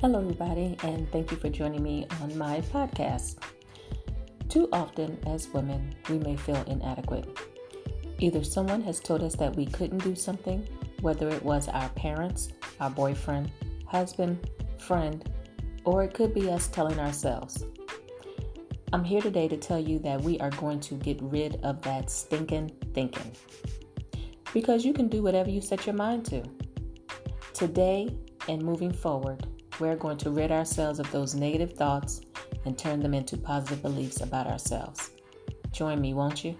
Hello, everybody, and thank you for joining me on my podcast. Too often, as women, we may feel inadequate. Either someone has told us that we couldn't do something, whether it was our parents, our boyfriend, husband, friend, or it could be us telling ourselves. I'm here today to tell you that we are going to get rid of that stinking thinking. Because you can do whatever you set your mind to. Today and moving forward, we're going to rid ourselves of those negative thoughts and turn them into positive beliefs about ourselves. Join me, won't you?